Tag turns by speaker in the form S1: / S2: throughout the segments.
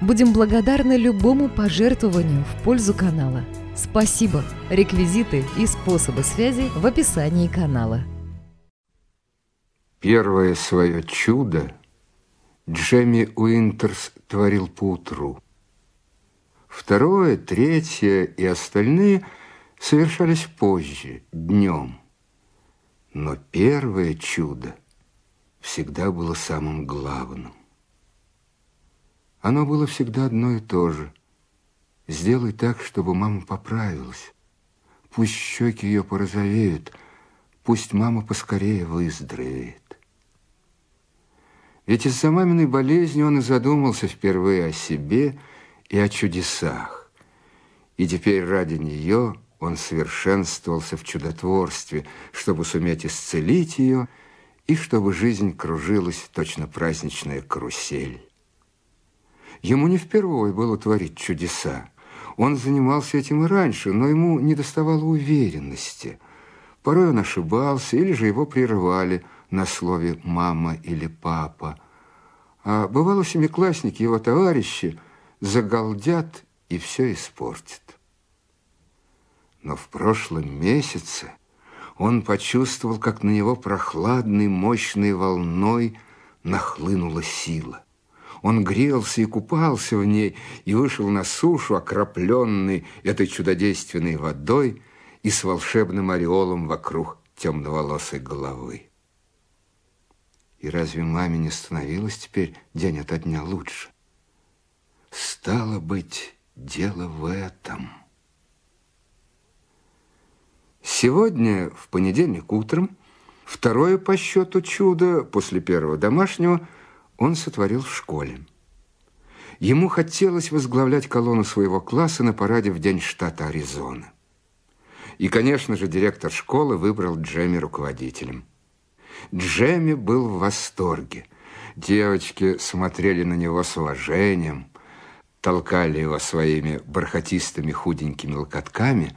S1: Будем благодарны любому пожертвованию в пользу канала. Спасибо! Реквизиты и способы связи в описании канала.
S2: Первое свое чудо Джемми Уинтерс творил поутру. Второе, третье и остальные совершались позже, днем. Но первое чудо всегда было самым главным. Оно было всегда одно и то же. Сделай так, чтобы мама поправилась. Пусть щеки ее порозовеют, пусть мама поскорее выздоровеет. Ведь из-за маминой болезни он и задумался впервые о себе и о чудесах. И теперь ради нее он совершенствовался в чудотворстве, чтобы суметь исцелить ее и чтобы жизнь кружилась точно праздничная карусель. Ему не впервые было творить чудеса. Он занимался этим и раньше, но ему не доставало уверенности. Порой он ошибался, или же его прерывали на слове «мама» или «папа». А бывало, семиклассники, его товарищи, загалдят и все испортят. Но в прошлом месяце он почувствовал, как на него прохладной, мощной волной нахлынула сила. Он грелся и купался в ней, и вышел на сушу, окропленный этой чудодейственной водой и с волшебным ореолом вокруг темноволосой головы. И разве маме не становилось теперь день ото дня лучше? Стало быть, дело в этом. Сегодня, в понедельник утром, второе по счету чудо после первого домашнего – он сотворил в школе. Ему хотелось возглавлять колонну своего класса на параде в день штата Аризона. И, конечно же, директор школы выбрал Джемми руководителем. Джемми был в восторге. Девочки смотрели на него с уважением, толкали его своими бархатистыми худенькими локотками.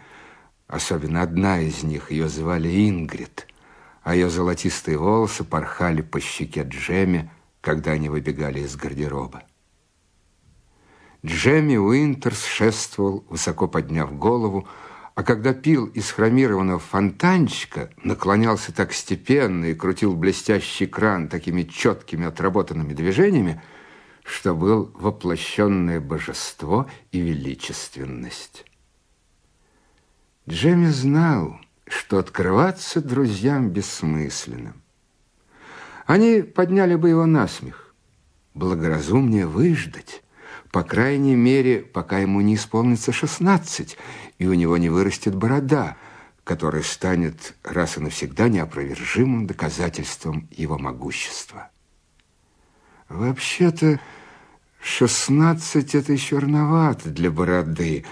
S2: Особенно одна из них, ее звали Ингрид, а ее золотистые волосы порхали по щеке Джемми, когда они выбегали из гардероба. Джемми Уинтерс шествовал, высоко подняв голову, а когда пил из хромированного фонтанчика, наклонялся так степенно и крутил блестящий кран такими четкими отработанными движениями, что был воплощенное божество и величественность. Джемми знал, что открываться друзьям бессмысленно. Они подняли бы его на смех. Благоразумнее выждать, по крайней мере, пока ему не исполнится шестнадцать, и у него не вырастет борода, которая станет раз и навсегда неопровержимым доказательством его могущества. Вообще-то, шестнадцать – это еще рановато для бороды,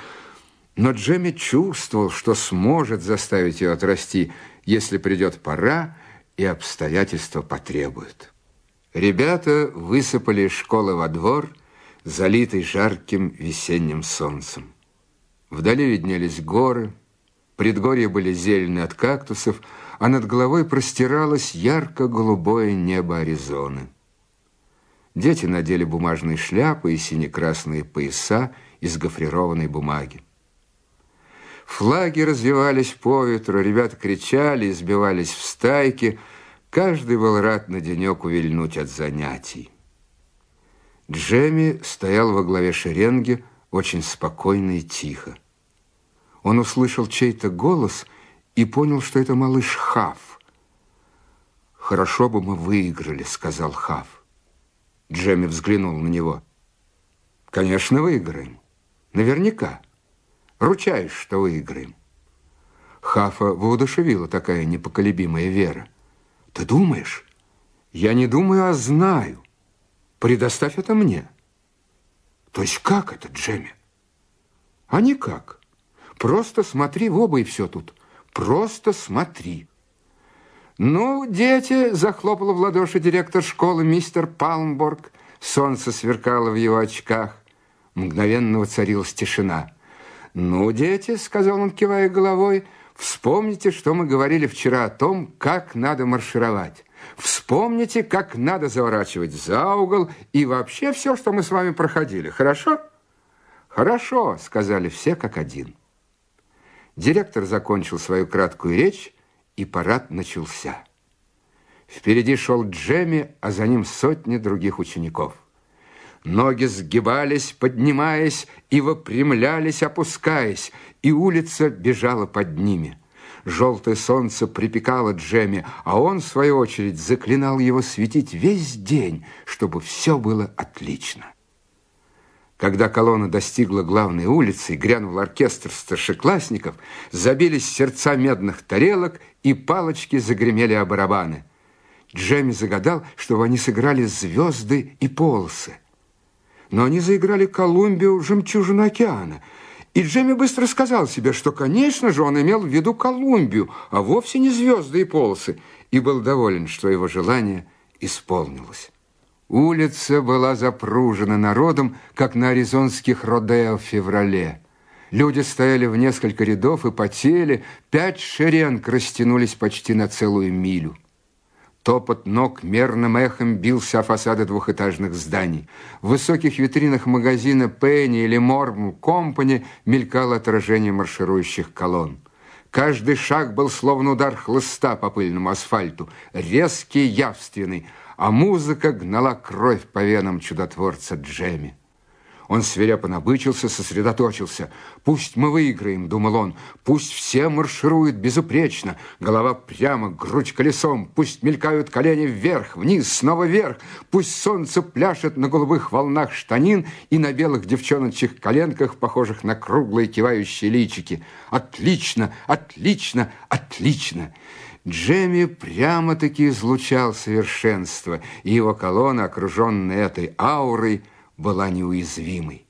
S2: но Джемми чувствовал, что сможет заставить ее отрасти, если придет пора, и обстоятельства потребуют. Ребята высыпали из школы во двор, залитый жарким весенним солнцем. Вдали виднелись горы, предгорья были зелены от кактусов, а над головой простиралось ярко-голубое небо Аризоны. Дети надели бумажные шляпы и сине-красные пояса из гофрированной бумаги. Флаги развивались по ветру, ребята кричали и сбивались в стайки. Каждый был рад на денек увильнуть от занятий. Джемми стоял во главе шеренги очень спокойно и тихо. Он услышал чей-то голос и понял, что это малыш Хав. «Хорошо бы мы выиграли», — сказал Хав. Джемми взглянул на него. «Конечно, выиграем. Наверняка». Ручаюсь, что выиграем. Хафа воодушевила такая непоколебимая вера. Ты думаешь? Я не думаю, а знаю. Предоставь это мне. То есть как это, Джемми? А никак. Просто смотри в оба и все тут. Просто смотри. Ну, дети, захлопала в ладоши директор школы мистер Палмборг. Солнце сверкало в его очках. Мгновенно воцарилась тишина. «Ну, дети», — сказал он, кивая головой, — «вспомните, что мы говорили вчера о том, как надо маршировать. Вспомните, как надо заворачивать за угол и вообще все, что мы с вами проходили. Хорошо?» «Хорошо», — сказали все как один. Директор закончил свою краткую речь, и парад начался. Впереди шел Джемми, а за ним сотни других учеников. Ноги сгибались, поднимаясь, и выпрямлялись, опускаясь, и улица бежала под ними. Желтое солнце припекало Джемми, а он, в свою очередь, заклинал его светить весь день, чтобы все было отлично. Когда колонна достигла главной улицы грянул оркестр старшеклассников, забились сердца медных тарелок, и палочки загремели о барабаны. Джемми загадал, чтобы они сыграли звезды и полосы но они заиграли Колумбию «Жемчужину океана». И Джемми быстро сказал себе, что, конечно же, он имел в виду Колумбию, а вовсе не звезды и полосы, и был доволен, что его желание исполнилось. Улица была запружена народом, как на аризонских Родео в феврале. Люди стояли в несколько рядов и потели, пять шеренг растянулись почти на целую милю. Топот ног мерным эхом бился о фасады двухэтажных зданий. В высоких витринах магазина Пенни или Морм Компани мелькало отражение марширующих колонн. Каждый шаг был словно удар хлыста по пыльному асфальту, резкий, явственный, а музыка гнала кровь по венам чудотворца Джемми. Он свирепо набычился, сосредоточился. «Пусть мы выиграем», — думал он. «Пусть все маршируют безупречно. Голова прямо, грудь колесом. Пусть мелькают колени вверх, вниз, снова вверх. Пусть солнце пляшет на голубых волнах штанин и на белых девчоночьих коленках, похожих на круглые кивающие личики. Отлично, отлично, отлично!» Джемми прямо-таки излучал совершенство, и его колонна, окруженная этой аурой, была неуязвимой.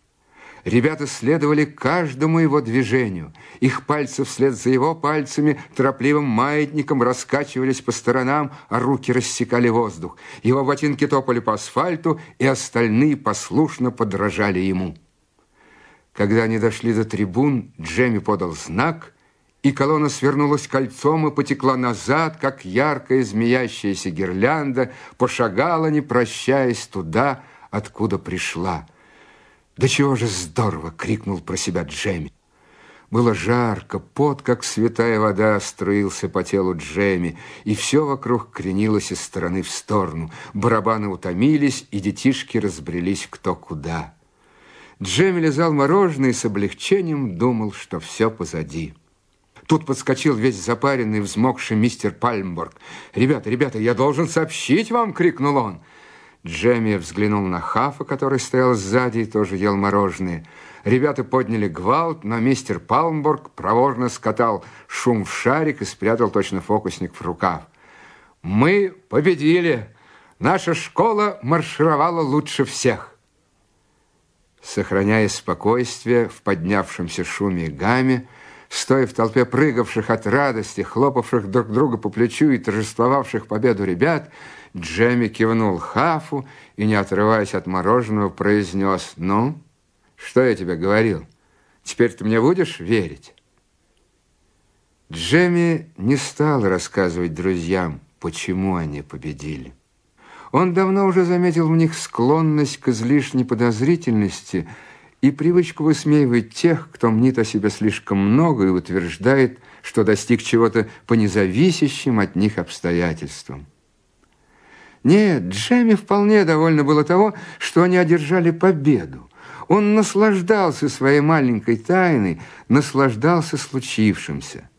S2: Ребята следовали каждому его движению. Их пальцы вслед за его пальцами торопливым маятником раскачивались по сторонам, а руки рассекали воздух. Его ботинки топали по асфальту, и остальные послушно подражали ему. Когда они дошли до трибун, Джемми подал знак, и колонна свернулась кольцом и потекла назад, как яркая змеящаяся гирлянда, пошагала, не прощаясь, туда, откуда пришла. «Да чего же здорово!» — крикнул про себя Джемми. Было жарко, пот, как святая вода, струился по телу Джемми, и все вокруг кренилось из стороны в сторону. Барабаны утомились, и детишки разбрелись кто куда. Джемми лизал мороженое и с облегчением думал, что все позади. Тут подскочил весь запаренный, взмокший мистер Пальмборг. «Ребята, ребята, я должен сообщить вам!» — крикнул он. Джемми взглянул на Хафа, который стоял сзади и тоже ел мороженое. Ребята подняли гвалт, но мистер Палмбург проворно скатал шум в шарик и спрятал точно фокусник в рукав. «Мы победили! Наша школа маршировала лучше всех!» Сохраняя спокойствие в поднявшемся шуме и гамме, стоя в толпе прыгавших от радости, хлопавших друг друга по плечу и торжествовавших победу ребят, Джемми кивнул Хафу и, не отрываясь от мороженого, произнес «Ну, что я тебе говорил? Теперь ты мне будешь верить?» Джемми не стал рассказывать друзьям, почему они победили. Он давно уже заметил в них склонность к излишней подозрительности и привычку высмеивать тех, кто мнит о себе слишком много и утверждает, что достиг чего-то по независящим от них обстоятельствам. Нет, Джемми вполне довольно было того, что они одержали победу. Он наслаждался своей маленькой тайной, наслаждался случившимся.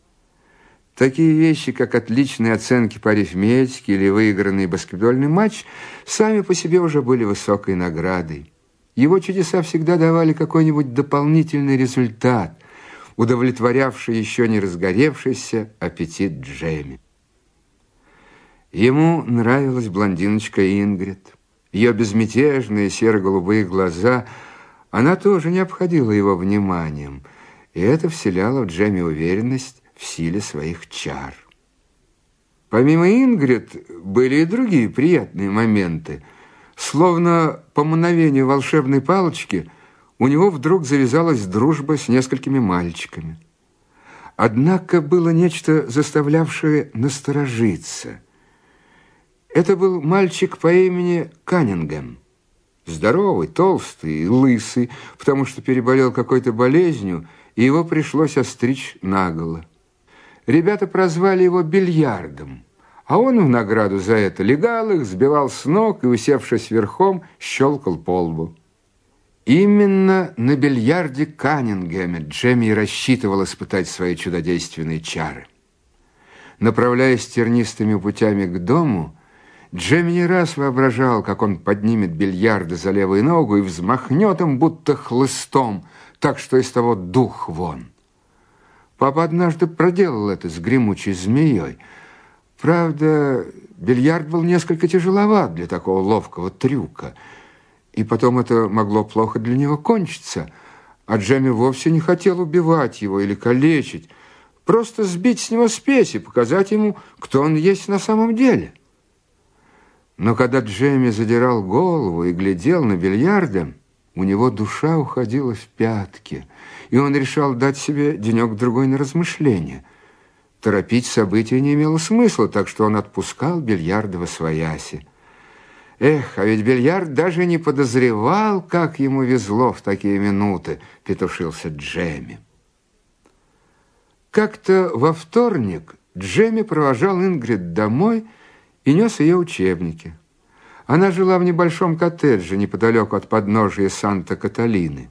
S2: Такие вещи, как отличные оценки по арифметике или выигранный баскетбольный матч, сами по себе уже были высокой наградой. Его чудеса всегда давали какой-нибудь дополнительный результат, удовлетворявший еще не разгоревшийся аппетит Джемми. Ему нравилась блондиночка Ингрид. Ее безмятежные серо-голубые глаза, она тоже не обходила его вниманием. и это вселяло в Джемми уверенность в силе своих чар. Помимо Ингрид были и другие приятные моменты. Словно по мановению волшебной палочки у него вдруг завязалась дружба с несколькими мальчиками. Однако было нечто, заставлявшее насторожиться. Это был мальчик по имени Каннингем. Здоровый, толстый и лысый, потому что переболел какой-то болезнью, и его пришлось остричь наголо. Ребята прозвали его бильярдом, а он в награду за это легал их, сбивал с ног и, усевшись верхом, щелкал по лбу. Именно на бильярде Каннингеме Джемми рассчитывал испытать свои чудодейственные чары. Направляясь тернистыми путями к дому, Джемми не раз воображал, как он поднимет бильярды за левую ногу и взмахнет им, будто хлыстом, так что из того дух вон. Папа однажды проделал это с гремучей змеей. Правда, бильярд был несколько тяжеловат для такого ловкого трюка, и потом это могло плохо для него кончиться, а Джемми вовсе не хотел убивать его или калечить, просто сбить с него спесь и показать ему, кто он есть на самом деле. Но когда Джемми задирал голову и глядел на бильярды, у него душа уходила в пятки, и он решал дать себе денек-другой на размышление. Торопить события не имело смысла, так что он отпускал бильярд во свояси. Эх, а ведь бильярд даже не подозревал, как ему везло в такие минуты, петушился Джемми. Как-то во вторник Джемми провожал Ингрид домой и нес ее учебники. Она жила в небольшом коттедже неподалеку от подножия Санта-Каталины.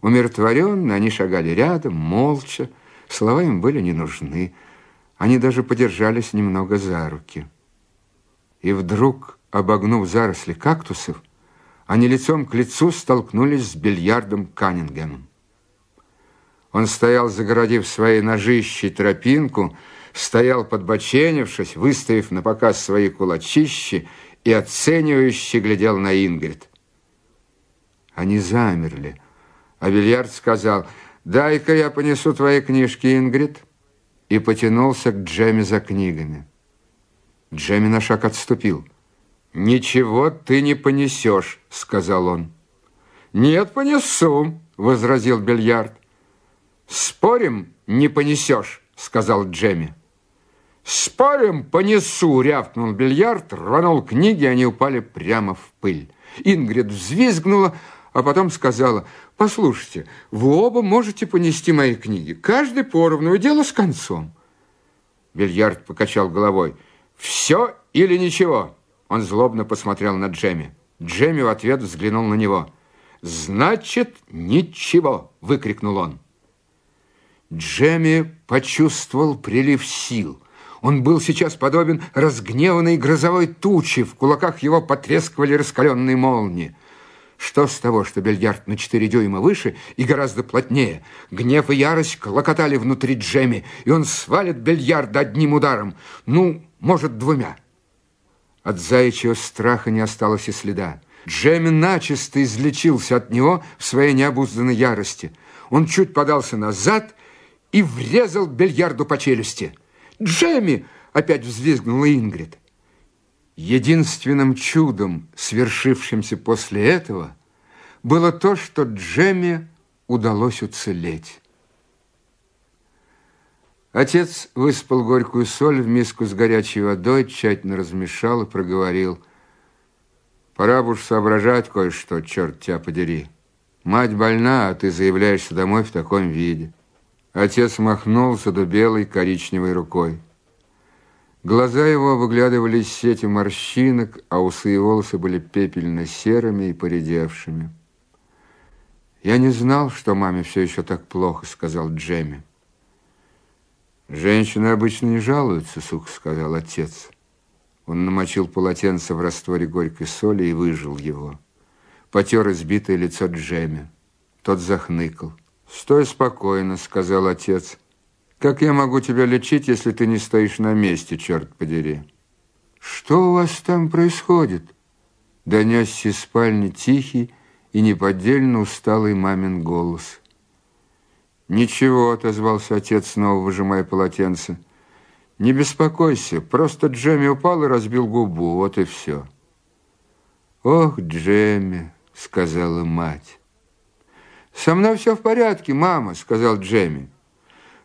S2: Умиротворенно они шагали рядом, молча, слова им были не нужны. Они даже подержались немного за руки. И вдруг, обогнув заросли кактусов, они лицом к лицу столкнулись с бильярдом Каннингемом. Он стоял, загородив своей ножищей тропинку, стоял подбоченившись, выставив на показ свои кулачищи и оценивающе глядел на Ингрид. Они замерли, а Бильярд сказал, «Дай-ка я понесу твои книжки, Ингрид», и потянулся к Джемми за книгами. Джемми на шаг отступил. «Ничего ты не понесешь», — сказал он. «Нет, понесу», — возразил Бильярд. «Спорим, не понесешь», — сказал Джемми. «Спорим, понесу!» — рявкнул бильярд, рванул книги, они упали прямо в пыль. Ингрид взвизгнула, а потом сказала, «Послушайте, вы оба можете понести мои книги, каждый поровну, и дело с концом». Бильярд покачал головой. «Все или ничего?» Он злобно посмотрел на Джемми. Джемми в ответ взглянул на него. «Значит, ничего!» — выкрикнул он. Джемми почувствовал прилив сил — он был сейчас подобен разгневанной грозовой туче, в кулаках его потрескивали раскаленные молнии. Что с того, что бильярд на четыре дюйма выше и гораздо плотнее? Гнев и ярость клокотали внутри Джемми, и он свалит бильярд одним ударом, ну, может, двумя. От заячьего страха не осталось и следа. Джемми начисто излечился от него в своей необузданной ярости. Он чуть подался назад и врезал бильярду по челюсти. Джемми!» — опять взвизгнула Ингрид. Единственным чудом, свершившимся после этого, было то, что Джемми удалось уцелеть. Отец выспал горькую соль в миску с горячей водой, тщательно размешал и проговорил. «Пора уж соображать кое-что, черт тебя подери. Мать больна, а ты заявляешься домой в таком виде». Отец махнулся до белой коричневой рукой. Глаза его выглядывали из сети морщинок, а усы и волосы были пепельно-серыми и поредевшими. «Я не знал, что маме все еще так плохо», — сказал Джемми. «Женщины обычно не жалуются», — сухо сказал отец. Он намочил полотенце в растворе горькой соли и выжил его. Потер избитое лицо Джемми. Тот захныкал. «Стой спокойно», — сказал отец. «Как я могу тебя лечить, если ты не стоишь на месте, черт подери?» «Что у вас там происходит?» Донесся из спальни тихий и неподдельно усталый мамин голос. «Ничего», — отозвался отец, снова выжимая полотенце. «Не беспокойся, просто Джемми упал и разбил губу, вот и все». «Ох, Джемми», — сказала мать. «Со мной все в порядке, мама», — сказал Джемми.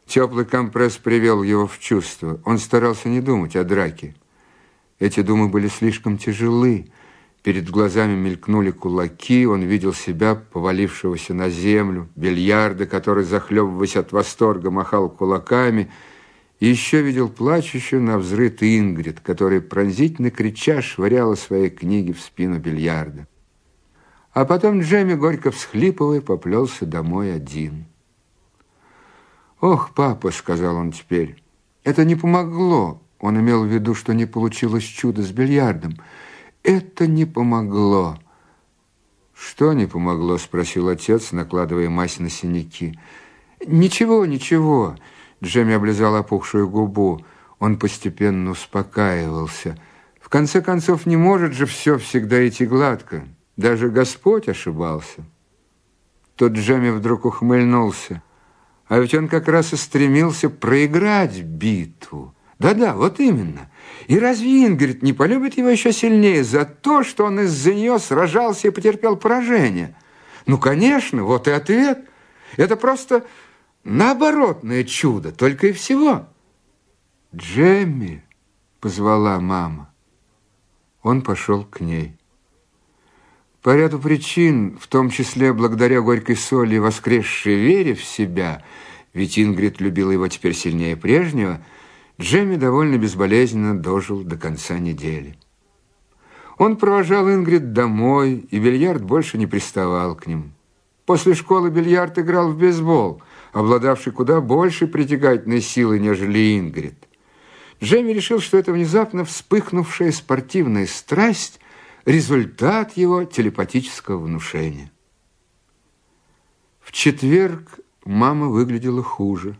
S2: Теплый компресс привел его в чувство. Он старался не думать о драке. Эти думы были слишком тяжелы. Перед глазами мелькнули кулаки, он видел себя, повалившегося на землю, бильярда, который, захлебываясь от восторга, махал кулаками, и еще видел плачущую на взрыв Ингрид, которая, пронзительно крича, швыряла свои книги в спину бильярда. А потом Джемми, горько всхлипывая, поплелся домой один. «Ох, папа», — сказал он теперь, — «это не помогло». Он имел в виду, что не получилось чудо с бильярдом. «Это не помогло». «Что не помогло?» — спросил отец, накладывая мазь на синяки. «Ничего, ничего». Джемми облизал опухшую губу. Он постепенно успокаивался. В конце концов, не может же все всегда идти гладко. Даже Господь ошибался. Тот Джемми вдруг ухмыльнулся. А ведь он как раз и стремился проиграть битву. Да-да, вот именно. И разве Ингрид не полюбит его еще сильнее за то, что он из-за нее сражался и потерпел поражение? Ну, конечно, вот и ответ. Это просто наоборотное чудо, только и всего. «Джемми!» — позвала мама. Он пошел к ней. По ряду причин, в том числе благодаря горькой соли воскресшей вере в себя, ведь Ингрид любила его теперь сильнее прежнего, Джемми довольно безболезненно дожил до конца недели. Он провожал Ингрид домой, и бильярд больше не приставал к ним. После школы бильярд играл в бейсбол – обладавший куда большей притягательной силой, нежели Ингрид. Джейми решил, что это внезапно вспыхнувшая спортивная страсть – результат его телепатического внушения. В четверг мама выглядела хуже.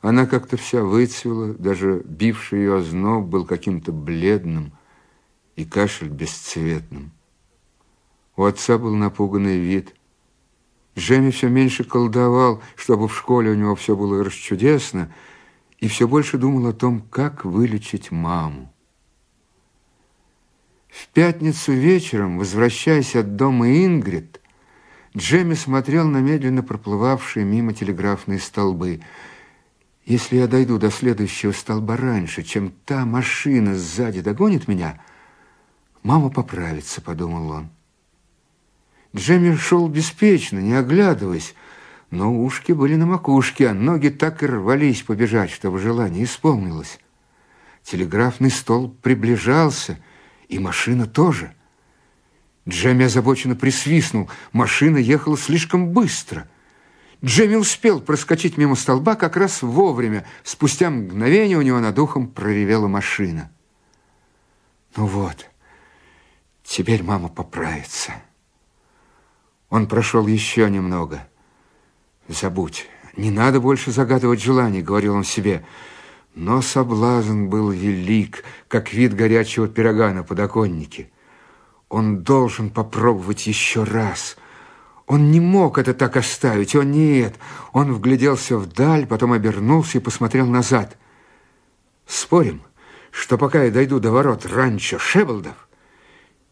S2: Она как-то вся выцвела, даже бивший ее озноб был каким-то бледным и кашель бесцветным. У отца был напуганный вид – Жеми все меньше колдовал, чтобы в школе у него все было расчудесно, и все больше думал о том, как вылечить маму. В пятницу вечером, возвращаясь от дома Ингрид, Джемми смотрел на медленно проплывавшие мимо телеграфные столбы. «Если я дойду до следующего столба раньше, чем та машина сзади догонит меня, мама поправится», — подумал он. Джемми шел беспечно, не оглядываясь, но ушки были на макушке, а ноги так и рвались побежать, чтобы желание исполнилось. Телеграфный стол приближался, и машина тоже. Джемми озабоченно присвистнул. Машина ехала слишком быстро. Джемми успел проскочить мимо столба как раз вовремя. Спустя мгновение у него над ухом проревела машина. Ну вот, теперь мама поправится. Он прошел еще немного. «Забудь, не надо больше загадывать желаний», — говорил он себе. Но соблазн был велик, как вид горячего пирога на подоконнике. Он должен попробовать еще раз. Он не мог это так оставить, он нет. Он вгляделся вдаль, потом обернулся и посмотрел назад. «Спорим, что пока я дойду до ворот ранчо Шеблдов,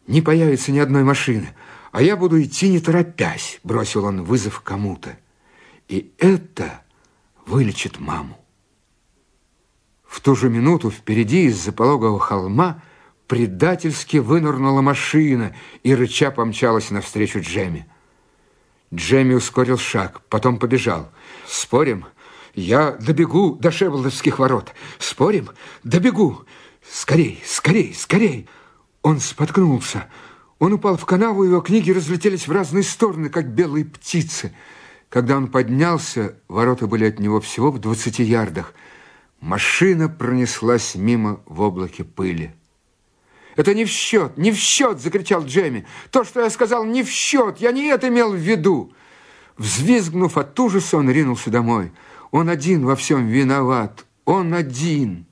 S2: не появится ни одной машины, а я буду идти не торопясь, бросил он вызов кому-то. И это вылечит маму. В ту же минуту впереди из-за пологого холма предательски вынырнула машина и рыча помчалась навстречу Джемми. Джемми ускорил шаг, потом побежал. «Спорим? Я добегу до Шевелдовских ворот. Спорим? Добегу! Скорей, скорей, скорей!» Он споткнулся. Он упал в канаву, его книги разлетелись в разные стороны, как белые птицы. Когда он поднялся, ворота были от него всего в двадцати ярдах. Машина пронеслась мимо в облаке пыли. «Это не в счет, не в счет!» – закричал Джемми. «То, что я сказал, не в счет! Я не это имел в виду!» Взвизгнув от ужаса, он ринулся домой. Он один во всем виноват. Он один.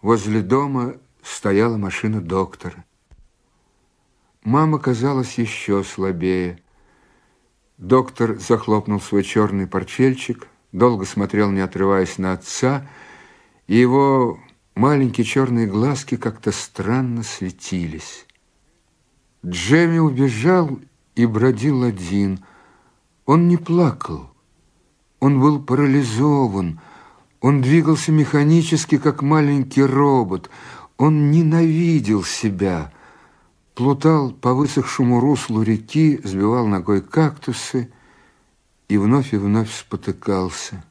S2: Возле дома стояла машина доктора. Мама казалась еще слабее. Доктор захлопнул свой черный портфельчик, долго смотрел, не отрываясь на отца, и его маленькие черные глазки как-то странно светились. Джемми убежал и бродил один. Он не плакал, он был парализован, он двигался механически, как маленький робот, он ненавидел себя — плутал по высохшему руслу реки, сбивал ногой кактусы и вновь и вновь спотыкался.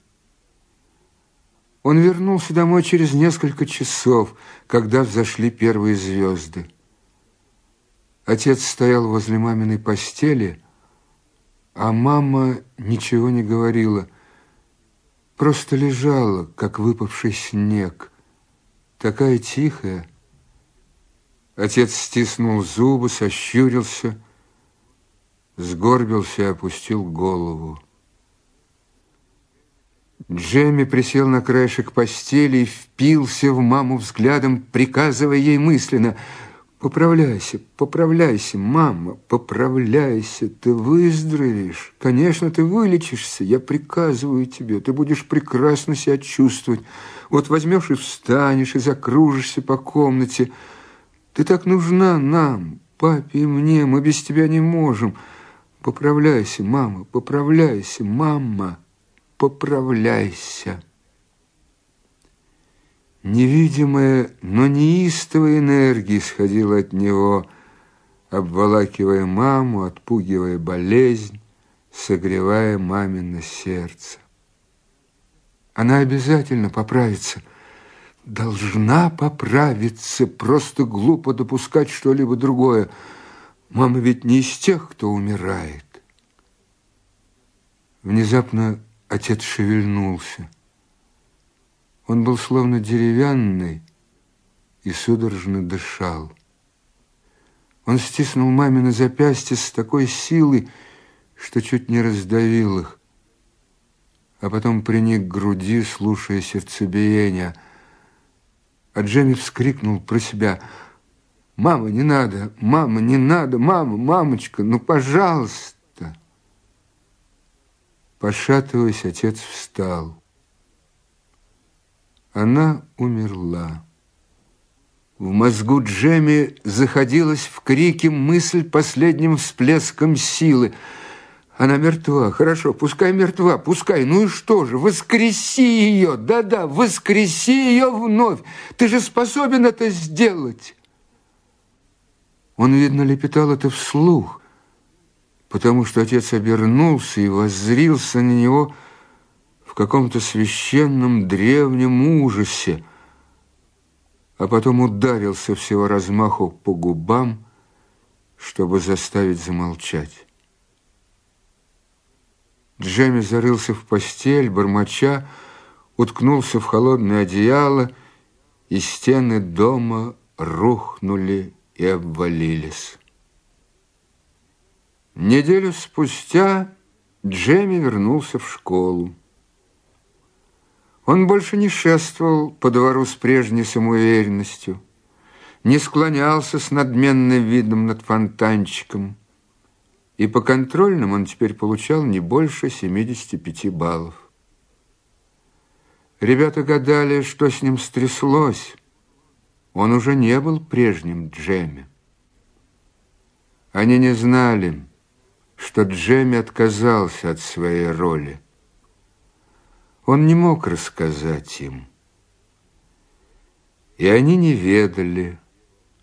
S2: Он вернулся домой через несколько часов, когда взошли первые звезды. Отец стоял возле маминой постели, а мама ничего не говорила, просто лежала, как выпавший снег, такая тихая, Отец стиснул зубы, сощурился, сгорбился и опустил голову. Джемми присел на краешек постели и впился в маму взглядом, приказывая ей мысленно «Поправляйся, поправляйся, мама, поправляйся, ты выздоровеешь. Конечно, ты вылечишься, я приказываю тебе, ты будешь прекрасно себя чувствовать. Вот возьмешь и встанешь, и закружишься по комнате». Ты так нужна нам, папе и мне, мы без тебя не можем. Поправляйся, мама, поправляйся, мама, поправляйся. Невидимая, но неистовая энергия исходила от него, обволакивая маму, отпугивая болезнь, согревая мамино сердце. Она обязательно поправится – должна поправиться. Просто глупо допускать что-либо другое. Мама ведь не из тех, кто умирает. Внезапно отец шевельнулся. Он был словно деревянный и судорожно дышал. Он стиснул мамины запястье с такой силой, что чуть не раздавил их, а потом приник к груди, слушая сердцебиение – а Джемми вскрикнул про себя. «Мама, не надо! Мама, не надо! Мама, мамочка, ну, пожалуйста!» Пошатываясь, отец встал. Она умерла. В мозгу Джемми заходилась в крике мысль последним всплеском силы – она мертва, хорошо, пускай мертва, пускай. Ну и что же, воскреси ее, да-да, воскреси ее вновь. Ты же способен это сделать. Он, видно, лепетал это вслух, потому что отец обернулся и воззрился на него в каком-то священном древнем ужасе, а потом ударился всего размаху по губам, чтобы заставить замолчать. Джемми зарылся в постель, бормоча, уткнулся в холодное одеяло, и стены дома рухнули и обвалились. Неделю спустя Джемми вернулся в школу. Он больше не шествовал по двору с прежней самоуверенностью, не склонялся с надменным видом над фонтанчиком, и по контрольным он теперь получал не больше 75 баллов. Ребята гадали, что с ним стряслось. Он уже не был прежним Джемми. Они не знали, что Джемми отказался от своей роли. Он не мог рассказать им. И они не ведали,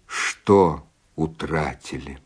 S2: что утратили.